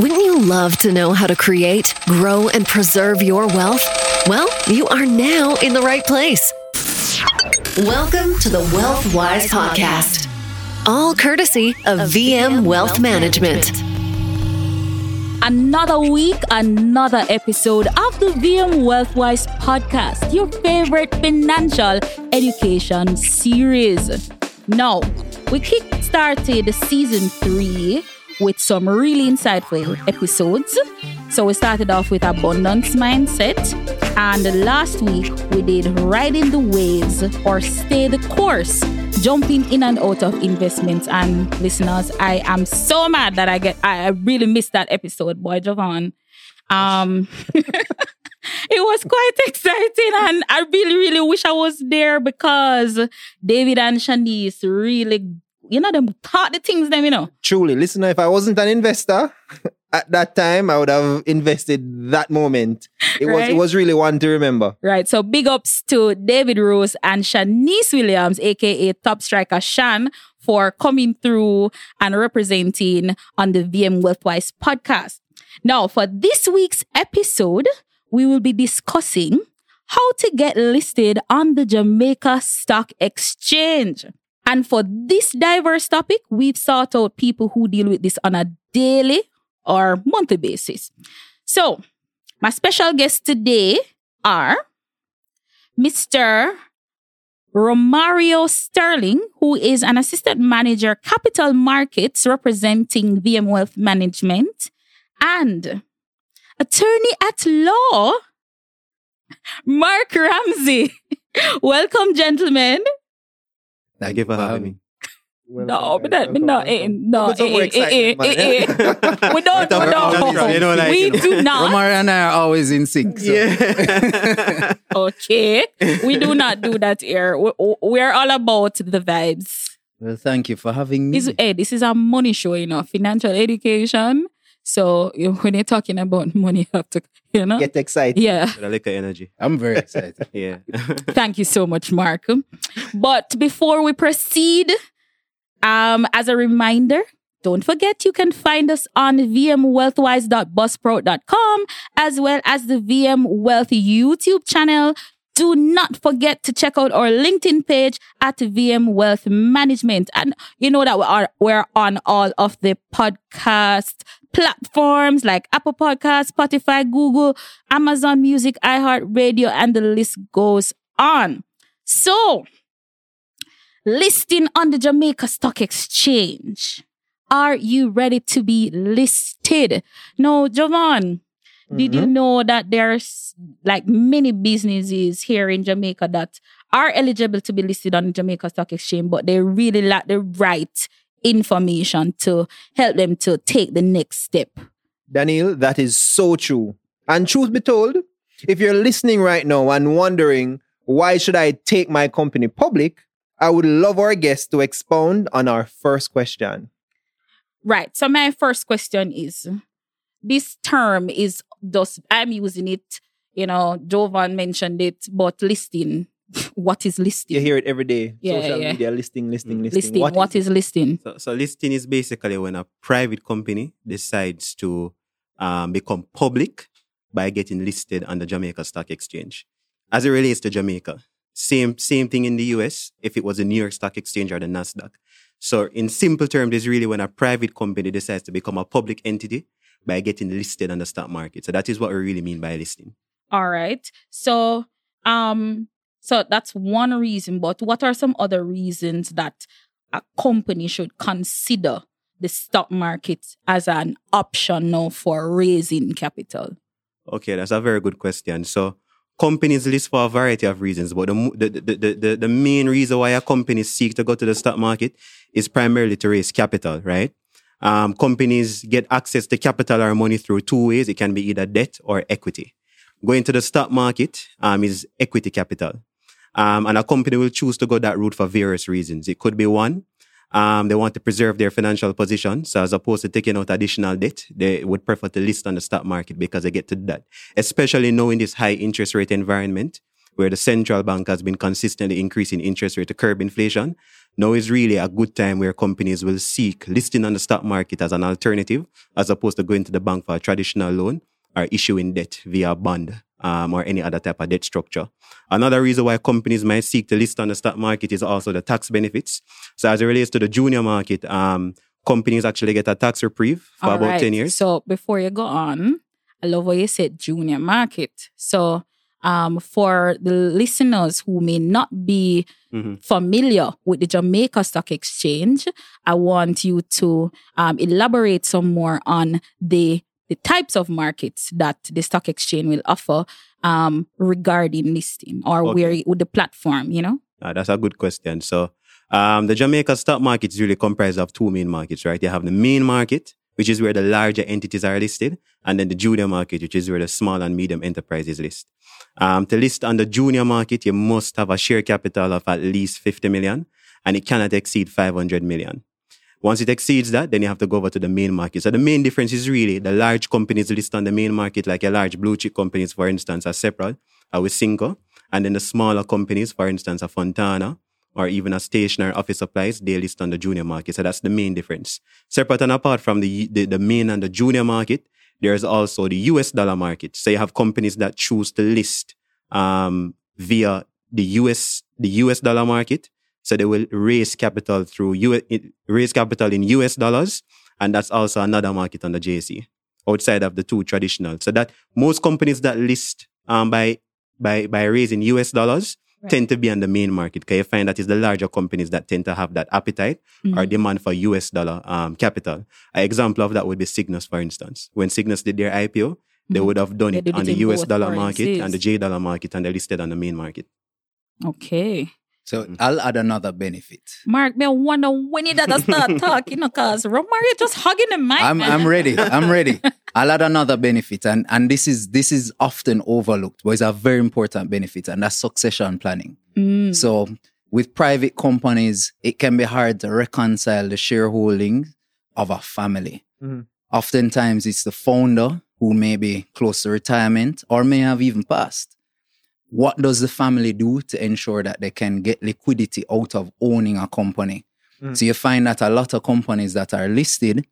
Wouldn't you love to know how to create, grow, and preserve your wealth? Well, you are now in the right place. Welcome to the Wealth Wise Podcast, all courtesy of VM Wealth Management. Another week, another episode of the VM Wealthwise podcast, your favorite financial education series. Now, we kick started season three with some really insightful episodes. So we started off with abundance mindset, and last week we did riding the waves or stay the course, jumping in and out of investments. And listeners, I am so mad that I get I really missed that episode, boy Jovan. Um it was quite exciting and I really, really wish I was there because David and Shanice really you know them taught the things them, you know. Truly, listener, if I wasn't an investor at that time, I would have invested that moment. It was it was really one to remember. Right. So big ups to David Rose and Shanice Williams, aka Top Striker Shan, for coming through and representing on the VM Wealthwise podcast. Now, for this week's episode, we will be discussing how to get listed on the Jamaica Stock Exchange. And for this diverse topic, we've sought out people who deal with this on a daily or monthly basis. So, my special guests today are Mr. Romario Sterling, who is an assistant manager, capital markets representing VM Wealth Management, and attorney at law, Mark Ramsey. Welcome, gentlemen. Thank you for having me. No, but that, but no, eh, no, Put some more eh, eh, eh, excitement, eh, eh. we don't, we don't. Like, we do not. Romario and I are always in sync. So. Yeah. Okay, we do not do that here. We, we're all about the vibes. Well, thank you for having me. This, hey, this is a money show, you know, financial education. So when you're talking about money, you have to, you know, Get excited. yeah. With a liquor energy. I'm very excited. Yeah. Thank you so much, Mark. But before we proceed, um, as a reminder, don't forget you can find us on vmwealthwise.buzzsprout.com as well as the VM Wealth YouTube channel. Do not forget to check out our LinkedIn page at VM Wealth Management. And you know that we are we're on all of the podcast platforms like Apple Podcasts, Spotify, Google, Amazon Music, iHeartRadio, and the list goes on. So, listing on the Jamaica Stock Exchange. Are you ready to be listed? No, Jovan, did you mm-hmm. know that there's like many businesses here in Jamaica that are eligible to be listed on the Jamaica Stock Exchange, but they really lack the right information to help them to take the next step. Daniel, that is so true. And truth be told, if you're listening right now and wondering why should I take my company public, I would love our guest to expound on our first question. Right. So my first question is this term is just I'm using it, you know, Jovan mentioned it, but listing. What is listing? You hear it every day. Yeah, Social yeah. media listing, listing, Mm. listing. listing. what is, listing? so, so listing is basically when a private company decides to um, become public by getting listed on the Jamaica Stock Exchange. As it relates to Jamaica, same same thing in the US if it was the New York Stock Exchange or the Nasdaq. So in simple terms, is really when a private company decides to become a public entity by getting listed on the stock market. So that is what we really mean by listing. All right. So um so that's one reason, but what are some other reasons that a company should consider the stock market as an option now for raising capital? Okay, that's a very good question. So companies list for a variety of reasons, but the, the, the, the, the, main reason why a company seek to go to the stock market is primarily to raise capital, right? Um, companies get access to capital or money through two ways. It can be either debt or equity. Going to the stock market um, is equity capital. Um, and a company will choose to go that route for various reasons. It could be one, um, they want to preserve their financial position. So as opposed to taking out additional debt, they would prefer to list on the stock market because they get to that. Especially knowing this high interest rate environment where the central bank has been consistently increasing interest rate to curb inflation. now is really a good time where companies will seek listing on the stock market as an alternative, as opposed to going to the bank for a traditional loan or issuing debt via bond um, or any other type of debt structure. Another reason why companies might seek to list on the stock market is also the tax benefits. So as it relates to the junior market, um, companies actually get a tax reprieve for All about right. 10 years. So before you go on, I love what you said, junior market. So um, for the listeners who may not be Mhm. familiar with the Jamaica Stock Exchange, I want you to um, elaborate some more on the the types of markets that the stock exchange will offer um, regarding listing or Okay. where with the platform, you know? Uh, that's a good question. So, um, the Jamaica stock market is really comprised of two main markets, right? You have the main market, which is where the larger entities are listed, and then the junior market, which is where the small and medium enterprises list. Um, to list on the junior market, you must have a share capital of at least 50 million, and it cannot exceed 500 million. Once it exceeds that, then you have to go over to the main market. So the main difference is really the large companies list on the main market, like your large blue chip companies, for instance, are separate, are Wisynco. And then the smaller companies, for instance, a Fontana or even a stationery office supplies, they list on the junior market. So that's the main difference. Separate and apart from the, the, the main and the junior market, there's also the US dollar market. So you have companies that choose to list um, via the US the US dollar market. So they will raise capital through US, raise capital in US dollars, and that's also another market on the JC outside of the two traditional. So that most companies that list um, by by by raising US dollars Right. tend to be on the main market. Because you find that it's the larger companies that tend to have that appetite or Mhm. demand for US dollar um, capital. An example of that would be Sygnus, for instance. When Sygnus did their IPO, they Mhm. would have done They it on it the US dollar market and the. J dollar market, and they listed on the main market. Okay. So Mm. I'll add another benefit. Mark, me I wonder when you that start talking, because Romario just hugging the mic. I'm. I'm ready. I'm ready. I'll add another benefit, and and this is this is often overlooked, but it's a very important benefit, and that's succession planning. Mm. So with private companies, it can be hard to reconcile the shareholding of a family. Mhm. Oftentimes, it's the founder who may be close to retirement or may have even passed. What does the family do to ensure that they can get liquidity out of owning a company? Mhm. So you find that a lot of companies that are listed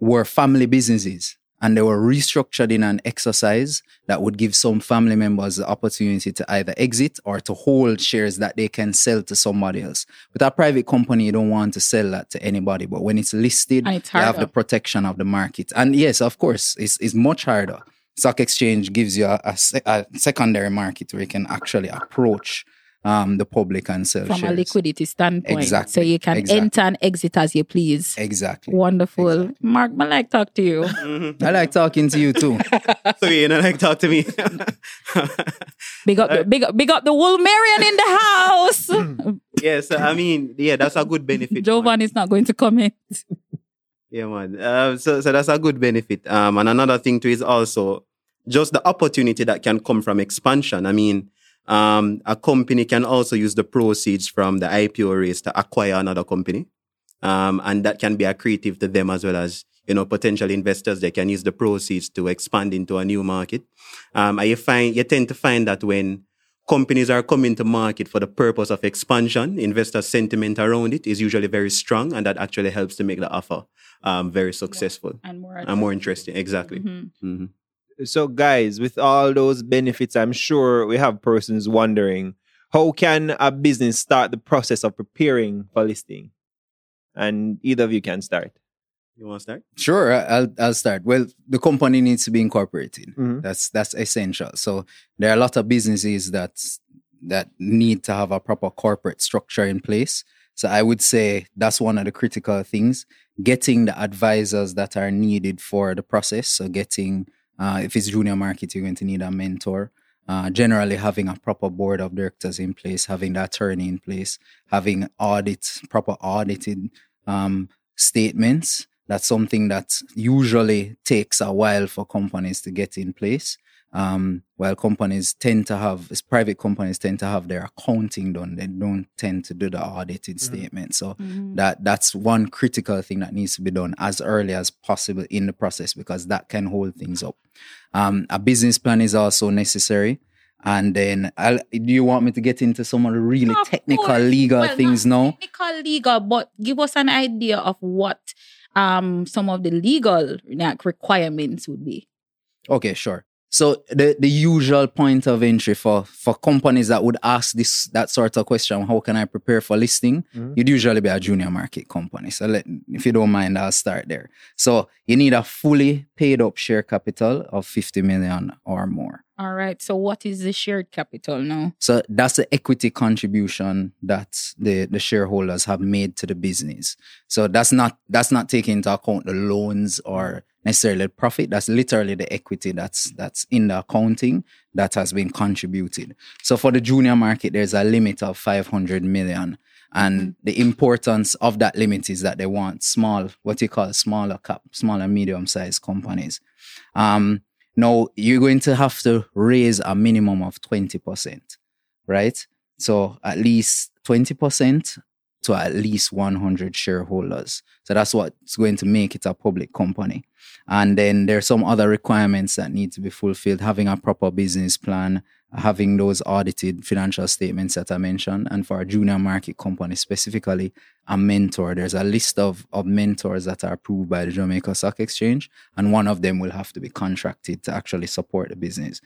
were family businesses and they were restructured in an exercise that would give some family members the opportunity to either exit or to hold shares that they can sell to somebody else. With a private company, you don't want to sell that to anybody, but when it's listed, And it's you have the protection of the market. And yes, of course, it's, it's much harder. Stock exchange gives you a, a a secondary market where you can actually approach um, the public and sell From shares. a liquidity standpoint. Exactly, So you can exactly. enter and exit as you please. Exactly. Wonderful. Exactly. Mark, I like talk to you. I like talking to you too. so you know, like talk to me. Big up, the, big up, big up the Wolmerian in the house. yeah, so I mean, yeah, that's a good benefit. Jovan is not going to comment. Yeah, man. Uh, so, so that's a good benefit. Um, and another thing too is also just the opportunity that can come from expansion. I mean, um, a company can also use the proceeds from the IPO raise to acquire another company. Um, and that can be accretive to them as well as, you know, potential investors. They can use the proceeds to expand into a new market. Um, and you find, you tend to find that when companies are coming to market for the purpose of expansion, investor sentiment around it is usually very strong. And that actually helps to make the offer, um, very successful And more. and more interesting. Exactly. Mhm. hmm So, guys, with all those benefits, I'm sure we have persons wondering how can a business start the process of preparing for listing? And either of you can start. You want to start? Sure, I- I'll I'll start. Well, the company needs to be incorporated. Mhm. That's that's essential. So there are a lot of businesses that that need to have a proper corporate structure in place. So I would say that's one of the critical things. Getting the advisors that are needed for the process. So getting uh, if it's junior market, you're going to need a mentor. Uh, generally, having a proper board of directors in place, having the attorney in place, having audit, proper audited um, statements. That's something that usually takes a while for companies to get in place. Um, while companies tend to have, private companies tend to have their accounting done, they don't tend to do the audited statement. So Mhm. that that's one critical thing that needs to be done as early as possible in the process because that can hold things up. Um, a business plan is also necessary. And then, I'll, do you want me to get into some of the really Of technical course. legal Well, things not now? Technical legal, but give us an idea of what um some of the legal like, requirements would be. Okay, sure. So the, the usual point of entry for, for companies that would ask this that sort of question, how can I prepare for listing? Mhm. You'd usually be a junior market company. So let, if you don't mind, I'll start there. So you need a fully paid up share capital of 50 million or more. All right. So what is the shared capital now? So that's the equity contribution that the, the shareholders have made to the business. So that's not that's not taking into account the loans or necessarily profit. That's literally the equity that's that's in the accounting that has been contributed. So for the junior market, there's a limit of 500 million. And the importance of that limit is that they want small, what you call smaller cap, small and medium sized companies. Um, now you're going to have to raise a minimum of 20%, right? So at least 20% to at least 100 shareholders. So that's what's going to make it a public company. And then there's some other requirements that need to be fulfilled, having a proper business plan, having those audited financial statements that I mentioned. And for a junior market company specifically, a mentor. There's a list of, of mentors that are approved by the Jamaica Stock Exchange, and one of them will have to be contracted to actually support the business.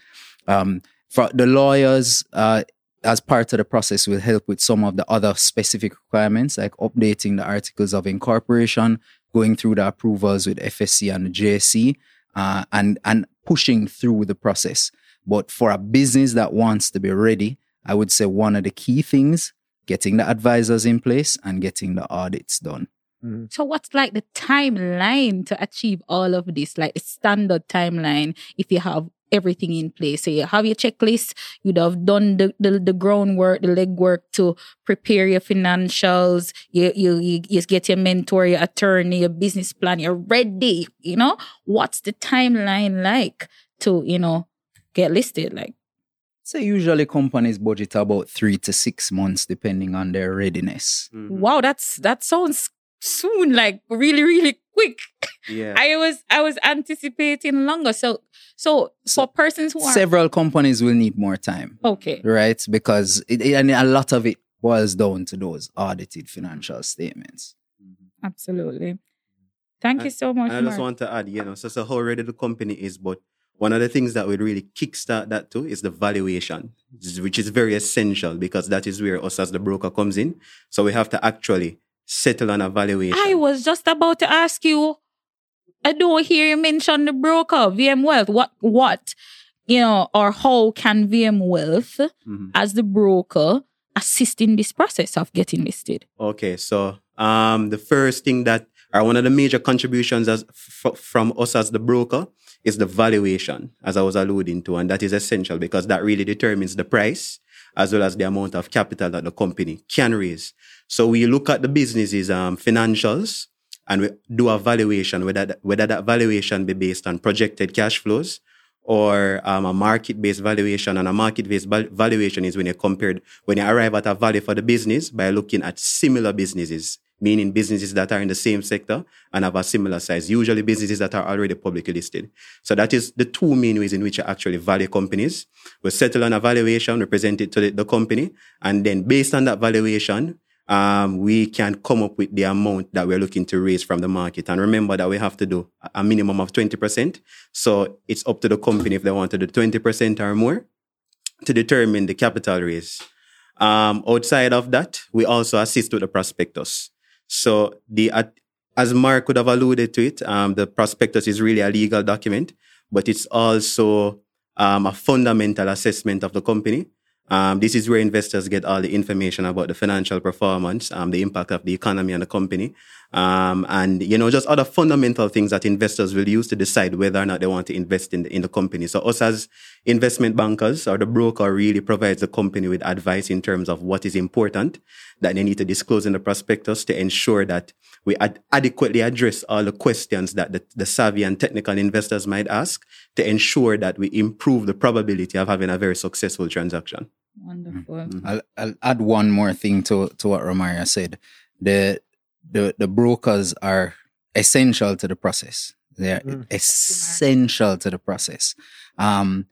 Um, for the lawyers, uh, as part of the process, will help with some of the other specific requirements, like updating the articles of incorporation, going through the approvals with FSC and the JSE, uh, and and pushing through the process. But for a business that wants to be ready, I would say one of the key things getting the advisors in place and getting the audits done. So what's like the timeline to achieve all of this? Like the standard timeline if you have everything in place. So you have your checklist, you'd have done the, the, the groundwork, the legwork to prepare your financials, you, you you you get your mentor, your attorney, your business plan, you're ready. You know? What's the timeline like to, you know, get listed? Like So usually companies budget about three to six months depending on their readiness. Mhm. wow, that's that sounds soon, like really, really quick. Yeah. I was I was anticipating longer. So so for persons who are Several companies will need more time, okay. right? Because it, it- and a lot of it boils down to those audited financial statements. Mm-hmm. Absolutely. Thank you so much. And I just Mark. want to add, you know, so, so how ready the company is, but one of the things that would really kickstart that too is the valuation, which is very essential because that is where us as the broker comes in. So we have to actually settle on a valuation. I was just about to ask you. I don't hear you mention the broker, VM Wealth. What what you know, or how can VM Wealth Mhm. as the broker assist in this process of getting listed? Okay, so um, the first thing that, are one of the major contributions as f- from us as the broker is the valuation, as I was alluding to, and that is essential because that really determines the price as well as the amount of capital that the company can raise. So we look at the business's um, financials and we do a valuation, whether that, whether that valuation be based on projected cash flows or um, a market-based valuation. And a market-based valuation is when you compared when you arrive at a value for the business by looking at similar businesses, meaning businesses that are in the same sector and have a similar size. Usually, businesses that are already publicly listed. So that is the two main ways in which you actually value companies. We settle on a valuation, we present it to the, the company, and then based on that valuation, um, we can come up with the amount that we're looking to raise from the market. And remember that we have to do a- minimum of 20%. So it's up to the company if they want to do 20% or more to determine the capital raise. Um, outside of that, we also assist with the prospectus. So the at- as Mark would have alluded to it, um, the prospectus is really a legal document, but it's also um, a fundamental assessment of the company. Um, this is where investors get all the information about the financial performance, um, the impact of the economy and the company, um, and you know just other fundamental things that investors will use to decide whether or not they want to invest in the, in the company. So us as investment bankers or the broker really provides the company with advice in terms of what is important that they need to disclose in the prospectus to ensure that we ad- adequately address all the questions that the, the savvy and technical investors might ask to ensure that we improve the probability of having a very successful transaction. Wonderful. I'll, I'll add one more thing to, to what Romario said. The, the the brokers are essential to the process. They're Mm. essential to the process. Um,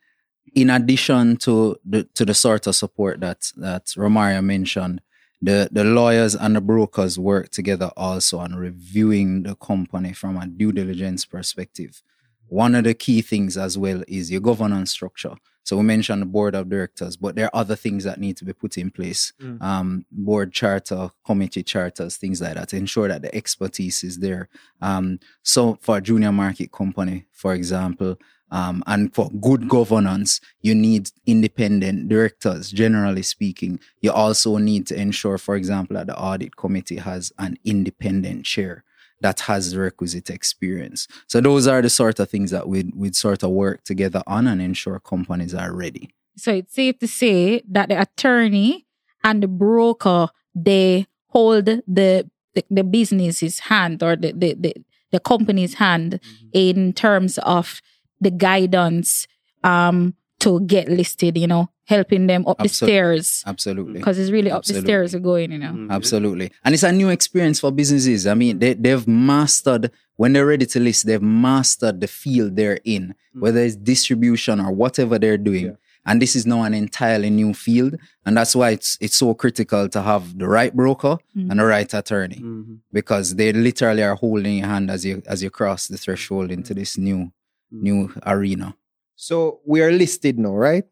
in addition to the to the sort of support that that Romario mentioned, the the lawyers and the brokers work together also on reviewing the company from a due diligence perspective. One of the key things as well is your governance structure. So we mentioned the board of directors, but there are other things that need to be put in place. Mm. Um, board charter, committee charters, things like that, to ensure that the expertise is there. Um, so for a junior market company, for example, um, and for good governance, you need independent directors, generally speaking. You also need to ensure, for example, that the audit committee has an independent chair that has the requisite experience. So those are the sort of things that we'd, we'd sort of work together on and ensure companies are ready. So it's safe to say that the attorney and the broker they hold the the, the business's hand or the the, the, the company's hand in terms of the guidance um to get listed, you know, helping them up the stairs. Absolutely. Because it's really up the stairs we're going, you know. Mhm. Absolutely. And it's a new experience for businesses. I mean, they, they've mastered, when they're ready to list, they've mastered the field they're in, whether it's distribution or whatever they're doing. Yeah. And this is now an entirely new field. And that's why it's, it's so critical to have the right broker Mm. and the right attorney Mhm. because they literally are holding your hand as you, as you cross the threshold into this new, new arena. So we are listed now, right?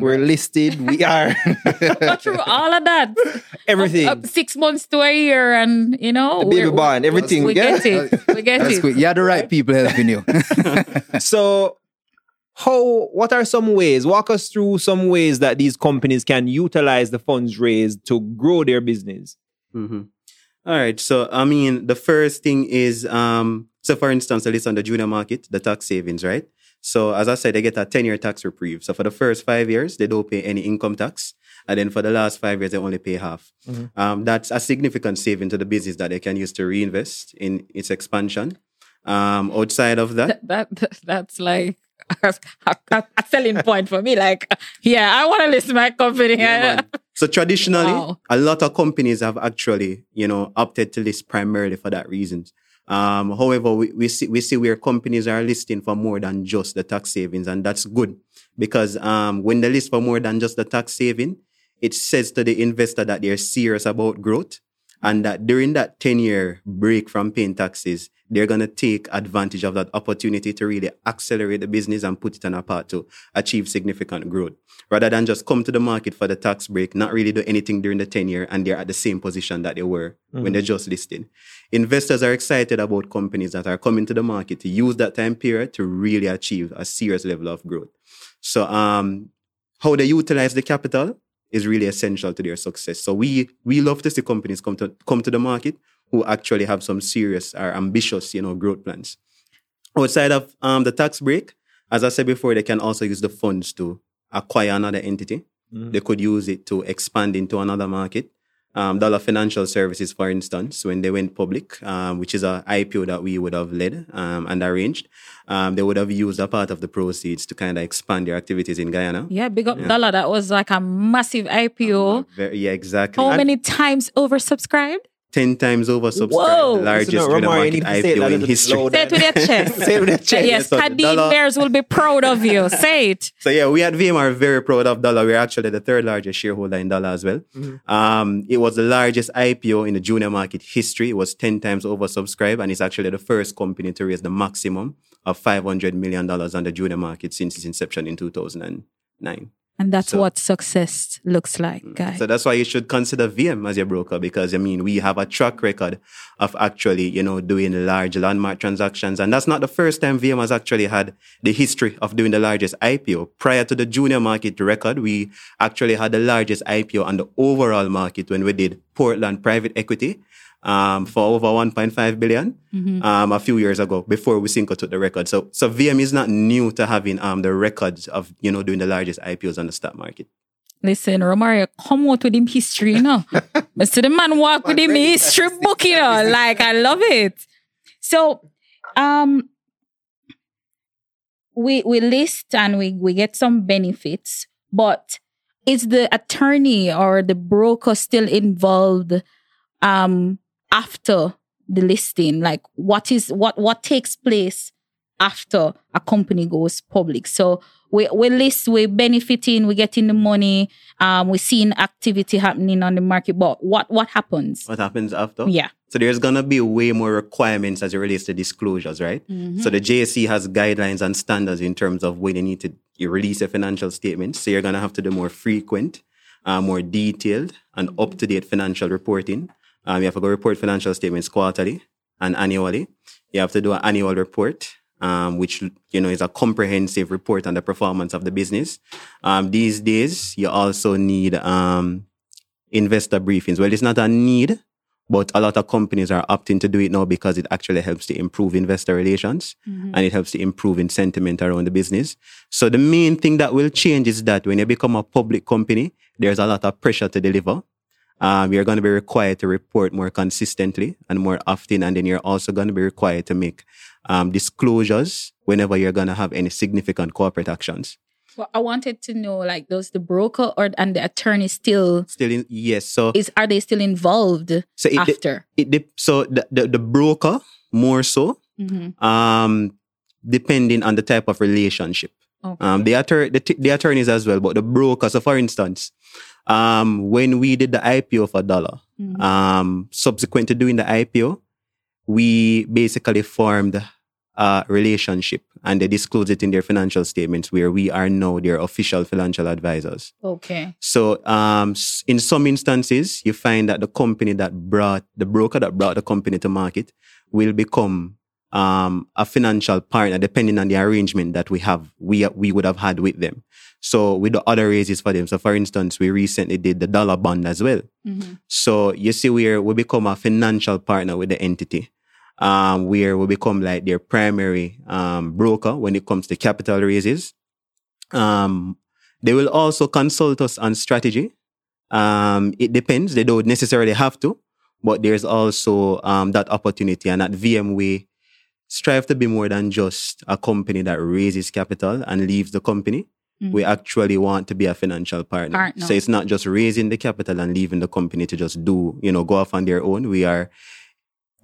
We're listed. We are Go through all of that. everything. Up, up six months to a year and you know the baby we're- everything. we yeah? get it. We get That's it. quick. You had the right people helping you. So, how? What are some ways? Walk us through some ways that these companies can utilize the funds raised to grow their business. hmm All right. So, I mean, the first thing is, um, so for instance, at least on the junior market, the tax savings, right? So, as I said, they get a 10 year tax reprieve. So, for the first five years, they don't pay any income tax. And then for the last five years, they only pay half. Mhm. Um, that's a significant saving to the business that they can use to reinvest in its expansion. Um, outside of that, that, that that's like a, a, a selling point for me. Like, yeah, I want to list my company. Yeah. So traditionally, Wow. a lot of companies have actually, you know, opted to list primarily for that reason. Um, however, we, we see we see where companies are listing for more than just the tax savings, and that's good. Because um, when they list for more than just the tax saving, it says to the investor that they're serious about growth, and that during that ten year break from paying taxes, they're gonna take advantage of that opportunity to really accelerate the business and put it on a path to achieve significant growth rather than just come to the market for the tax break, not really do anything during the 10 year, and they're at the same position that they were when they just listed. Investors are excited about companies that are coming to the market to use that time period to really achieve a serious level of growth. So, um, how they utilize the capital is really essential to their success. So we we love to see companies come to come to the market who actually have some serious or ambitious, you know, growth plans. Outside of um, the tax break, as I said before, they can also use the funds to acquire another entity. Mhm. They could use it to expand into another market. Um, Dolla Financial Services, for instance, when they went public, um, which is a IPO that we would have led um, and arranged, um, they would have used a part of the proceeds to kind of expand their activities in Guyana. Yeah, big up Yeah. Dolla. That was like a massive IPO. Very, yeah, exactly. How And many times oversubscribed? 10 times oversubscribed, Whoa. the largest Listen, junior market need to say IPO in history. Say it with your chest. Say it with your chest. yes, So the Bears will be proud of you. Say it. So yeah, we at VM are very proud of Dolla. We're actually the third largest shareholder in Dolla as well. Um, it was the largest IPO in the junior market history. It was 10 times oversubscribed and it's actually the first company to raise the maximum of $500 million on the junior market since its inception in 2009. And that's So- what success looks like, mm. guys. So that's why you should consider VM as your broker because I mean we have a track record of actually you know doing large landmark transactions, and that's not the first time VM has actually had the history of doing the largest IPO. Prior to the junior market record, we actually had the largest IPO on the overall market when we did Portland Private Equity. Um, for over 1.5 billion um, a few years ago before Wisynco took the record. So, so VM is not new to having um, the records of you know doing the largest IPOs on the stock market. Listen, Romario, come out with him history, you know. but see the man walk with him history book, you know. Like I love it. So um we we list and we we get some benefits, but is the attorney or the broker still involved um after the listing? Like what is what what takes place after a company goes public. So we we list, we're benefiting, we're getting the money, um, we're seeing activity happening on the market. But what what happens? What happens after? Yeah. So there's gonna be way more requirements as it relates to disclosures, right? Mm-hmm. So the JSE has guidelines and standards in terms of when you need to you release a financial statement. So you're gonna have to do more frequent, uh, more detailed, and Mm-hmm. up to date financial reporting. Um, you have to go report financial statements quarterly and annually. You have to do an annual report, um, which you know is a comprehensive report on the performance of the business. Um, these days, you also need um, investor briefings. Well, it's not a need, but a lot of companies are opting to do it now because it actually helps to improve investor relations Mm-hmm. and it helps to improve in sentiment around the business. So the main thing that will change is that when you become a public company, there's a lot of pressure to deliver. Um, you're going to be required to report more consistently and more often, and then you're also going to be required to make um, disclosures whenever you're going to have any significant corporate actions. Well, I wanted to know, like, does the broker or and the attorney still Still, in, yes. So is are they still involved so it, after? it dep- so the, the the broker more so Mm-hmm. um depending on the type of relationship Okay. um the, attor- the, t- the attorneys as well but the broker so for instance um when we did the ipo for Dolla Mhm. um subsequent to doing the ipo we basically formed a relationship and they disclosed it in their financial statements where we are now their official financial advisors okay. so, um, in some instances, you find that the company that brought the broker that brought the company to market will become um, a financial partner, depending on the arrangement that we have we we would have had with them. So, with the other raises for them. So, for instance, we recently did the Dolla bond as well. Mm-hmm. So you see where we become a financial partner with the entity, um, where we become like their primary um, broker when it comes to capital raises. Um, they will also consult us on strategy. Um, it depends. They don't necessarily have to, but there's also um, that opportunity. And at VM, we strive to be more than just a company that raises capital and leaves the company. Mm. We actually want to be a financial partner. Partner. So it's not just raising the capital and leaving the company to just do, you know, go off on their own. We are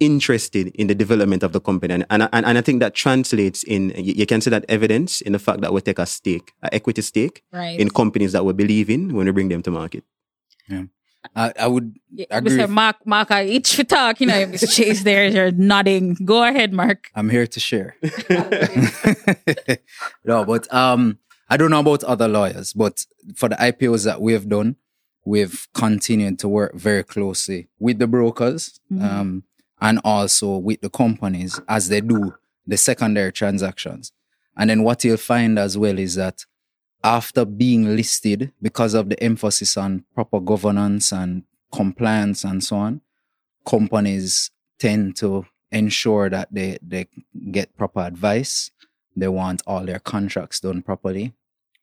interested in the development of the company. And, and, and, and I think that translates in, you, you can see that evidence in the fact that we take a stake, an equity stake Right. in companies that we believe in when we bring them to market. I, I would Yeah, agree. Mr. Mark, Mark, I each for talk, you know, Mr. Chase there, you're nodding. Go ahead, Mark. I'm here to share. no, but um, I don't know about other lawyers, but for the IPOs that we have done, we've continued to work very closely with the brokers um, and also with the companies as they do the secondary transactions. And then what you'll find as well is that after being listed, because of the emphasis on proper governance and compliance and so on, companies tend to ensure that they, they get proper advice. They want all their contracts done properly.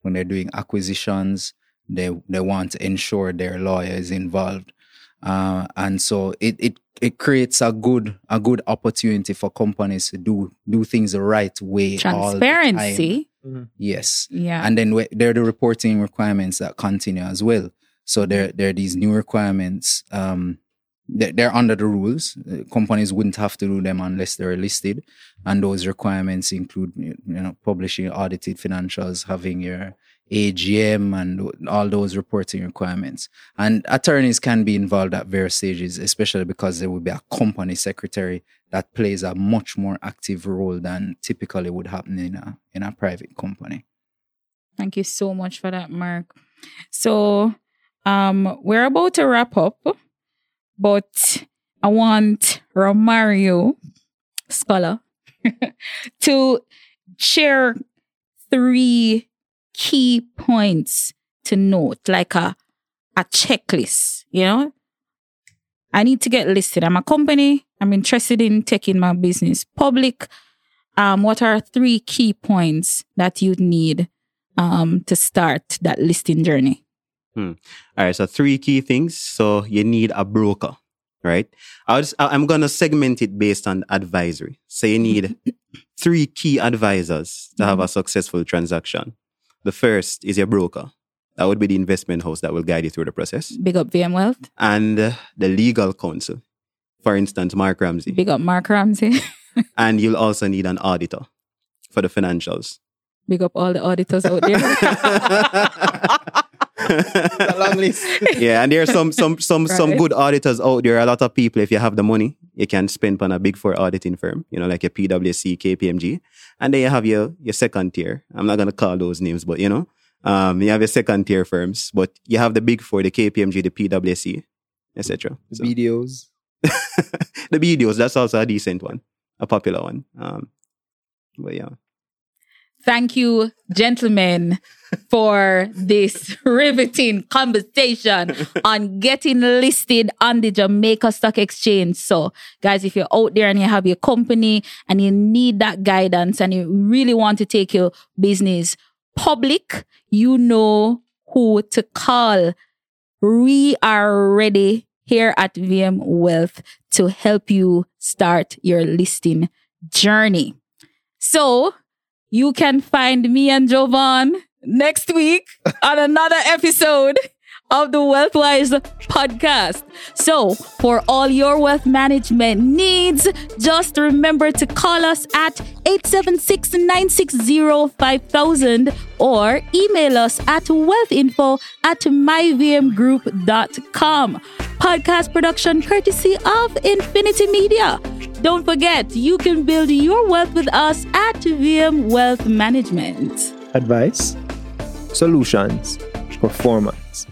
When they're doing acquisitions, they they want to ensure their lawyer is involved. Uh, and so it, it it creates a good a good opportunity for companies to do do things the right way. all the time. Transparency. Yes. Yeah. And then we- there are the reporting requirements that continue as well. So there, there are these new requirements. Um, they're, they're under the rules. Uh, companies wouldn't have to do them unless they're listed. And those requirements include, you know, publishing audited financials, having your AGM and all those reporting requirements. And attorneys can be involved at various stages, especially because there will be a company secretary that plays a much more active role than typically would happen in a in a private company. Thank you so much for that, Mark. So, um, we're about to wrap up, but I want Romario Scholar to share three key points to note, like a a checklist. You know, I need to get listed. I'm a company. I'm interested in taking my business public. Um, what are three key points that you'd need um, to start that listing journey? All right, so three key things. So you need a broker, right? I was, I'm gonna segment it based on advisory. So you need three key advisors to have a successful transaction. The first is your broker. That would be the investment house that will guide you through the process, Big up VM Wealth. and uh, the legal counsel. For instance, Mark Ramsey, Big up Mark Ramsey. and you'll also need an auditor. for the financials. Big up all the auditors out there. A long list. yeah, and there are some some some some good auditors out there. A lot of people, if you have the money, you can spend on a big four auditing firm, you know, like your PwC, KPMG, and then you have your your second tier. I'm not gonna call those names, but you know, um, you have your second tier firms, but you have the big four, the KPMG, the PwC, etc. So, Videos. the videos, that's also a decent one, a popular one. Um, but yeah. Thank you, gentlemen, for this riveting conversation on getting listed on the Jamaica Stock Exchange. So, guys, if you're out there and you have your company and you need that guidance and you really want to take your business public, you know who to call. We are ready here at VM Wealth to help you start your listing journey. So, you can find me and Jovan next week on another episode of the Wealthwise podcast. So, for all your wealth management needs, just remember to call us at 876 960 5000 or email us at wealthinfo at myvmgroup.com. Podcast production courtesy of Infinity Media. Don't forget, you can build your wealth with us at VM Wealth Management. Advice. Solutions. Performance.